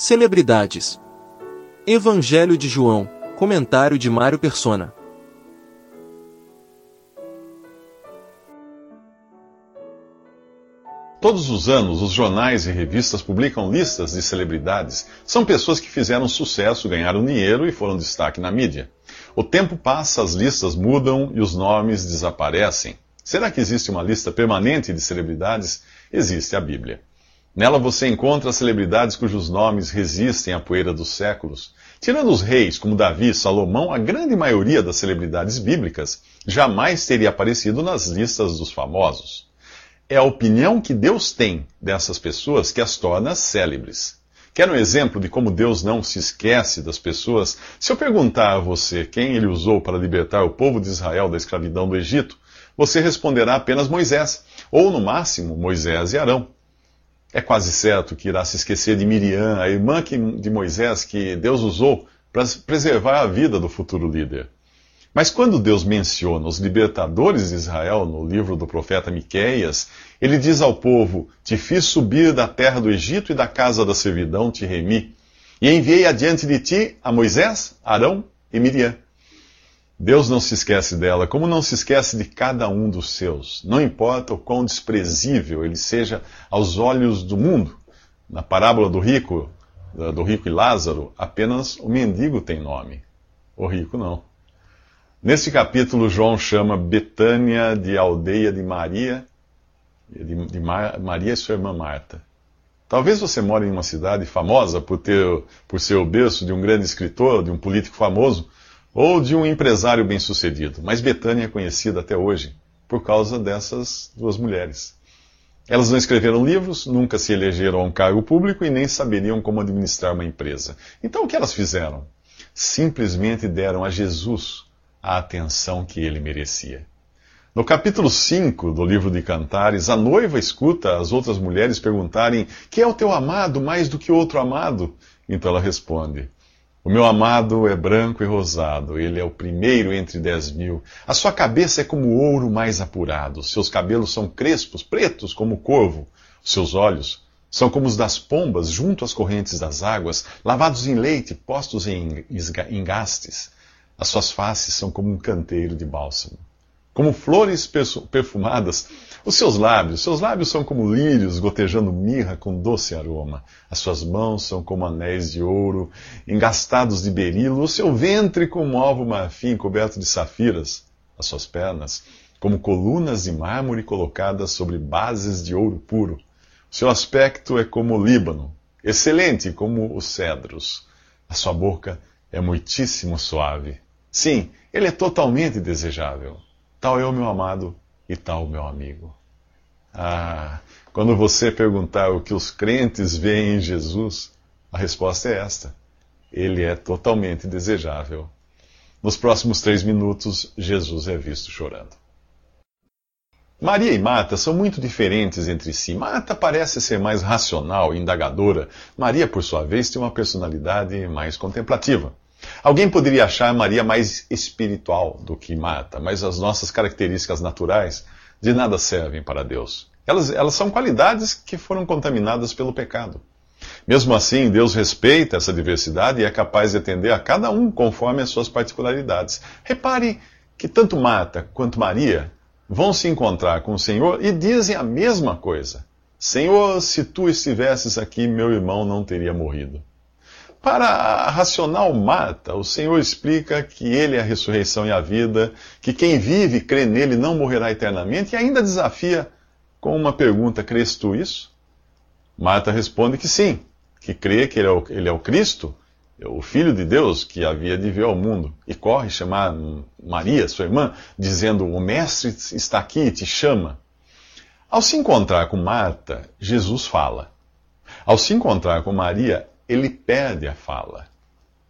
Celebridades. Evangelho de João, comentário de Mário Persona. Todos os anos, os jornais e revistas publicam listas de celebridades. São pessoas que fizeram sucesso, ganharam dinheiro e foram destaque na mídia. O tempo passa, as listas mudam e os nomes desaparecem. Será que existe uma lista permanente de celebridades? Existe a Bíblia. Nela você encontra celebridades cujos nomes resistem à poeira dos séculos. Tirando os reis como Davi e Salomão, a grande maioria das celebridades bíblicas jamais teria aparecido nas listas dos famosos é a opinião que Deus tem dessas pessoas que as torna célebres. Quer um exemplo de como Deus não se esquece das pessoas? Se eu perguntar a você quem ele usou para libertar o povo de Israel da escravidão do Egito, você responderá apenas Moisés, ou no máximo Moisés e Arão. É quase certo que irá se esquecer de Miriam, a irmã de Moisés que Deus usou para preservar a vida do futuro líder. Mas quando Deus menciona os libertadores de Israel no livro do profeta Miqueias, ele diz ao povo: Te fiz subir da terra do Egito e da casa da servidão te remi, e enviei adiante de ti a Moisés, Arão e Miriam. Deus não se esquece dela, como não se esquece de cada um dos seus. Não importa o quão desprezível ele seja aos olhos do mundo. Na parábola do rico, do rico e Lázaro, apenas o mendigo tem nome. O rico não. Nesse capítulo, João chama Betânia de aldeia de Maria, de, de Mar, Maria e sua irmã Marta. Talvez você more em uma cidade famosa por, ter, por ser o berço de um grande escritor, de um político famoso, ou de um empresário bem-sucedido, mas Betânia é conhecida até hoje por causa dessas duas mulheres. Elas não escreveram livros, nunca se elegeram a um cargo público e nem saberiam como administrar uma empresa. Então o que elas fizeram? Simplesmente deram a Jesus a atenção que ele merecia. No capítulo 5 do livro de Cantares, a noiva escuta as outras mulheres perguntarem: Quem é o teu amado mais do que outro amado? Então ela responde: O meu amado é branco e rosado, ele é o primeiro entre dez mil. A sua cabeça é como ouro mais apurado, seus cabelos são crespos, pretos como o corvo. Seus olhos são como os das pombas junto às correntes das águas, lavados em leite, postos em engastes. As suas faces são como um canteiro de bálsamo. Como flores perfumadas, os seus lábios, seus lábios são como lírios gotejando mirra com doce aroma. As suas mãos são como anéis de ouro, engastados de berilo. O seu ventre como alvo marfim coberto de safiras. As suas pernas como colunas de mármore colocadas sobre bases de ouro puro. O seu aspecto é como o Líbano, excelente como os cedros. A sua boca é muitíssimo suave Sim, ele é totalmente desejável. Tal é o meu amado e tal meu amigo. Ah, quando você perguntar o que os crentes veem em Jesus, a resposta é esta: ele é totalmente desejável. Nos próximos três minutos, Jesus é visto chorando. Maria e Marta são muito diferentes entre si. Marta parece ser mais racional e indagadora. Maria, por sua vez, tem uma personalidade mais contemplativa. Alguém poderia achar Maria mais espiritual do que Marta, mas as nossas características naturais de nada servem para Deus. Elas, elas são qualidades que foram contaminadas pelo pecado. Mesmo assim, Deus respeita essa diversidade e é capaz de atender a cada um conforme as suas particularidades. Repare que tanto Marta quanto Maria vão se encontrar com o Senhor e dizem a mesma coisa: Senhor, se tu estivesses aqui, meu irmão não teria morrido. Para a racional Marta, o Senhor explica que Ele é a ressurreição e a vida, que quem vive e crê nele não morrerá eternamente, e ainda desafia com uma pergunta: Crês tu isso? Marta responde que sim, que crê que ele é, o, ele é o Cristo, o Filho de Deus que havia de vir ao mundo, e corre chamar Maria, sua irmã, dizendo: O Mestre está aqui e te chama. Ao se encontrar com Marta, Jesus fala. Ao se encontrar com Maria, ele perde a fala.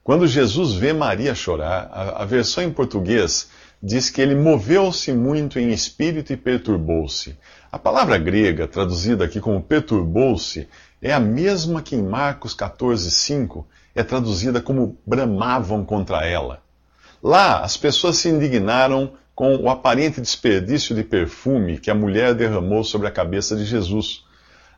Quando Jesus vê Maria chorar, a, a versão em português diz que ele moveu-se muito em espírito e perturbou-se. A palavra grega, traduzida aqui como perturbou-se, é a mesma que em Marcos 14,5 é traduzida como bramavam contra ela. Lá, as pessoas se indignaram com o aparente desperdício de perfume que a mulher derramou sobre a cabeça de Jesus.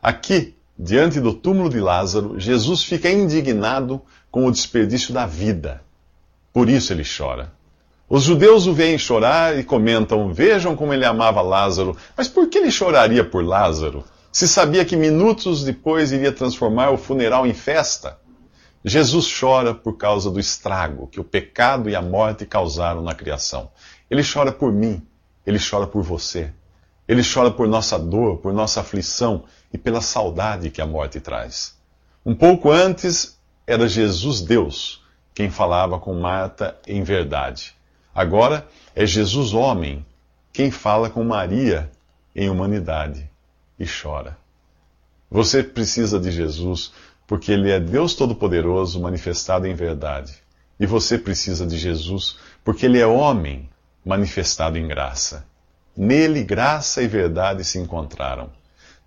Aqui, diante do túmulo de Lázaro, Jesus fica indignado com o desperdício da vida. Por isso ele chora. Os judeus o veem chorar e comentam: Vejam como ele amava Lázaro. Mas por que ele choraria por Lázaro? Se sabia que minutos depois iria transformar o funeral em festa? Jesus chora por causa do estrago que o pecado e a morte causaram na criação. Ele chora por mim, ele chora por você. Ele chora por nossa dor, por nossa aflição e pela saudade que a morte traz. Um pouco antes, era Jesus Deus quem falava com Marta em verdade. Agora é Jesus homem quem fala com Maria em humanidade e chora. Você precisa de Jesus porque ele é Deus Todo-Poderoso manifestado em verdade. E você precisa de Jesus, porque ele é homem manifestado em graça. Nele, graça e verdade se encontraram.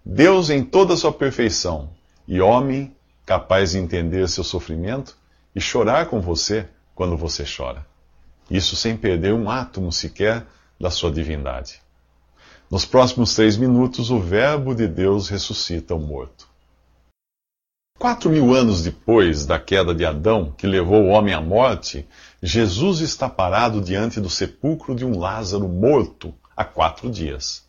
Deus em toda a sua perfeição e homem capaz de entender seu sofrimento e chorar com você quando você chora. Isso sem perder um átomo sequer da sua divindade. Nos próximos três minutos, o Verbo de Deus ressuscita o morto. Quatro mil anos depois da queda de Adão, que levou o homem à morte, Jesus está parado diante do sepulcro de um Lázaro morto há quatro dias.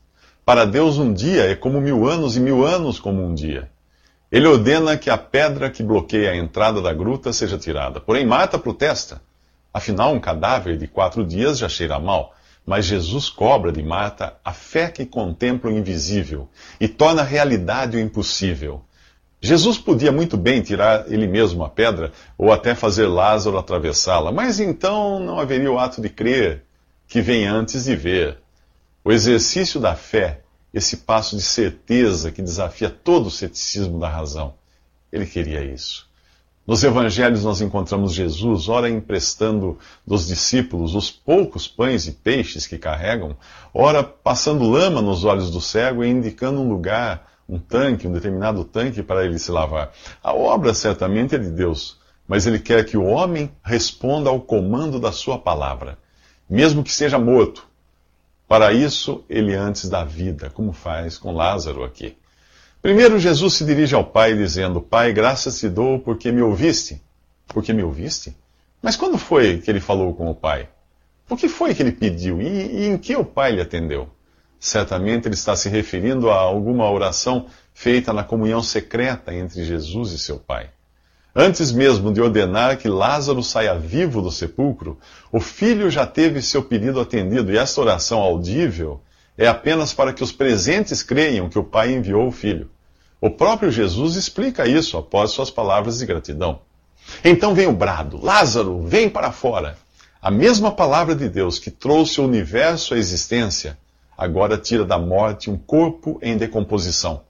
Para Deus, um dia é como mil anos e mil anos como um dia. Ele ordena que a pedra que bloqueia a entrada da gruta seja tirada. Porém, Marta protesta. Afinal, um cadáver de quatro dias já cheira mal. Mas Jesus cobra de Marta a fé que contempla o invisível e torna realidade o impossível. Jesus podia muito bem tirar ele mesmo a pedra, ou até fazer Lázaro atravessá-la, mas então não haveria o ato de crer, que vem antes de ver. O exercício da fé, esse passo de certeza que desafia todo o ceticismo da razão. Ele queria isso. Nos evangelhos nós encontramos Jesus, ora emprestando dos discípulos os poucos pães e peixes que carregam, ora passando lama nos olhos do cego e indicando um lugar um tanque, um determinado tanque para ele se lavar. A obra certamente é de Deus, mas ele quer que o homem responda ao comando da sua palavra, mesmo que seja morto. Para isso, ele antes da vida, como faz com Lázaro aqui. Primeiro, Jesus se dirige ao Pai dizendo: Pai, graças te dou porque me ouviste. Porque me ouviste? Mas quando foi que ele falou com o Pai? O que foi que ele pediu e, e em que o Pai lhe atendeu? Certamente ele está se referindo a alguma oração feita na comunhão secreta entre Jesus e seu Pai. Antes mesmo de ordenar que Lázaro saia vivo do sepulcro, o filho já teve seu pedido atendido, e esta oração audível é apenas para que os presentes creiam que o Pai enviou o filho. O próprio Jesus explica isso após suas palavras de gratidão. Então vem o brado: Lázaro, vem para fora. A mesma palavra de Deus que trouxe o universo à existência agora tira da morte um corpo em decomposição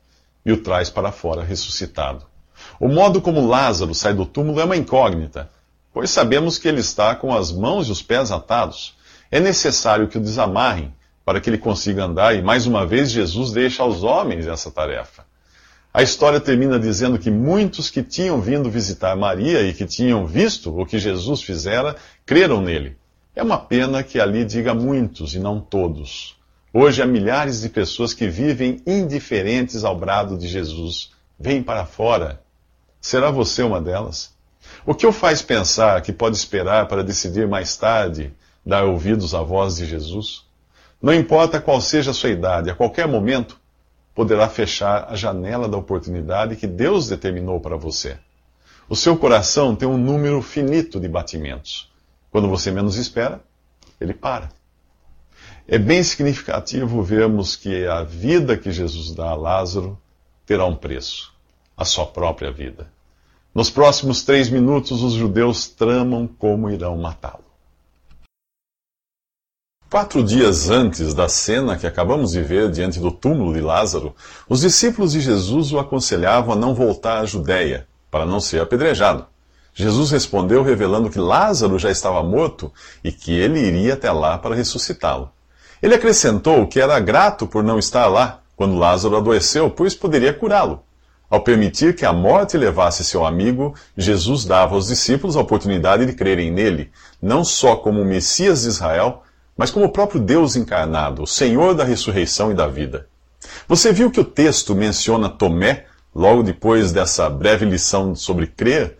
e o traz para fora ressuscitado. O modo como Lázaro sai do túmulo é uma incógnita, pois sabemos que ele está com as mãos e os pés atados. É necessário que o desamarrem para que ele consiga andar, e mais uma vez Jesus deixa aos homens essa tarefa. A história termina dizendo que muitos que tinham vindo visitar Maria e que tinham visto o que Jesus fizera, creram nele. É uma pena que ali diga muitos e não todos. Hoje há milhares de pessoas que vivem indiferentes ao brado de Jesus. Vem para fora. Será você uma delas? O que o faz pensar que pode esperar para decidir mais tarde dar ouvidos à voz de Jesus? Não importa qual seja a sua idade, a qualquer momento poderá fechar a janela da oportunidade que Deus determinou para você. O seu coração tem um número finito de batimentos. Quando você menos espera, ele para. É bem significativo vermos que a vida que Jesus dá a Lázaro terá um preço a sua própria vida. Nos próximos três minutos, os judeus tramam como irão matá-lo. Quatro dias antes da cena que acabamos de ver diante do túmulo de Lázaro, os discípulos de Jesus o aconselhavam a não voltar à Judéia, para não ser apedrejado. Jesus respondeu revelando que Lázaro já estava morto e que ele iria até lá para ressuscitá-lo. Ele acrescentou que era grato por não estar lá quando Lázaro adoeceu, pois poderia curá-lo. Ao permitir que a morte levasse seu amigo, Jesus dava aos discípulos a oportunidade de crerem nele, não só como o Messias de Israel, mas como o próprio Deus encarnado, o Senhor da ressurreição e da vida. Você viu que o texto menciona Tomé Logo depois dessa breve lição sobre crer,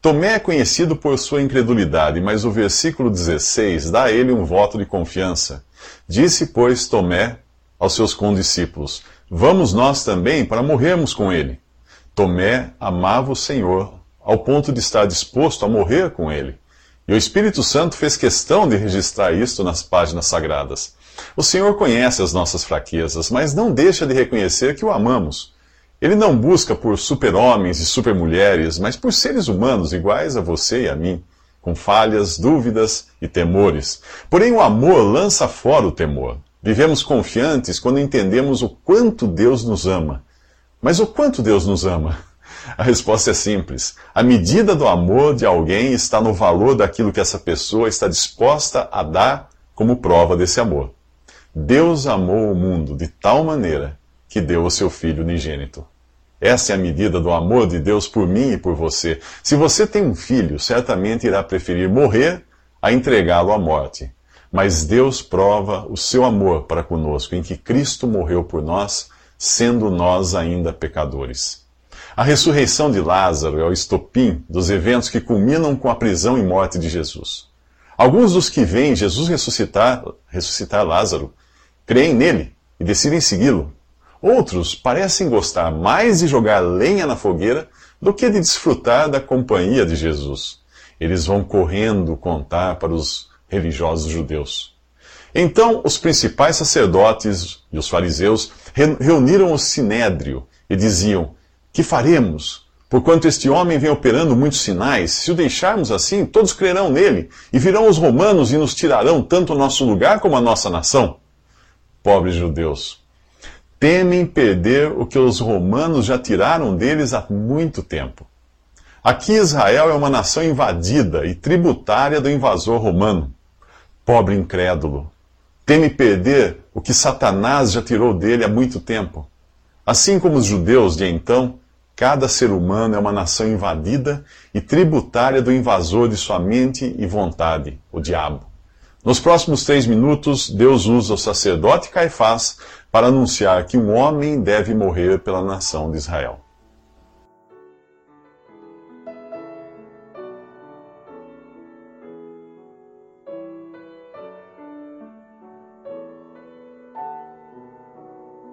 Tomé é conhecido por sua incredulidade, mas o versículo 16 dá a ele um voto de confiança. Disse, pois, Tomé aos seus condiscípulos: Vamos nós também para morrermos com ele. Tomé amava o Senhor ao ponto de estar disposto a morrer com ele. E o Espírito Santo fez questão de registrar isto nas páginas sagradas. O Senhor conhece as nossas fraquezas, mas não deixa de reconhecer que o amamos. Ele não busca por super-homens e super-mulheres, mas por seres humanos iguais a você e a mim, com falhas, dúvidas e temores. Porém, o amor lança fora o temor. Vivemos confiantes quando entendemos o quanto Deus nos ama. Mas o quanto Deus nos ama? A resposta é simples. A medida do amor de alguém está no valor daquilo que essa pessoa está disposta a dar como prova desse amor. Deus amou o mundo de tal maneira que deu o seu Filho unigênito. Essa é a medida do amor de Deus por mim e por você. Se você tem um filho, certamente irá preferir morrer a entregá-lo à morte. Mas Deus prova o seu amor para conosco, em que Cristo morreu por nós, sendo nós ainda pecadores. A ressurreição de Lázaro é o estopim dos eventos que culminam com a prisão e morte de Jesus. Alguns dos que veem Jesus ressuscitar, ressuscitar Lázaro creem nele e decidem segui-lo. Outros parecem gostar mais de jogar lenha na fogueira do que de desfrutar da companhia de Jesus. Eles vão correndo contar para os religiosos judeus. Então, os principais sacerdotes e os fariseus reuniram o sinédrio e diziam: que faremos? Porquanto este homem vem operando muitos sinais, se o deixarmos assim, todos crerão nele, e virão os romanos e nos tirarão tanto o nosso lugar como a nossa nação. Pobres judeus, temem perder o que os romanos já tiraram deles há muito tempo. Aqui Israel é uma nação invadida e tributária do invasor romano. Pobre incrédulo, teme perder o que Satanás já tirou dele há muito tempo. Assim como os judeus de então, Cada ser humano é uma nação invadida e tributária do invasor de sua mente e vontade, o diabo. Nos próximos três minutos, Deus usa o sacerdote Caifás para anunciar que um homem deve morrer pela nação de Israel.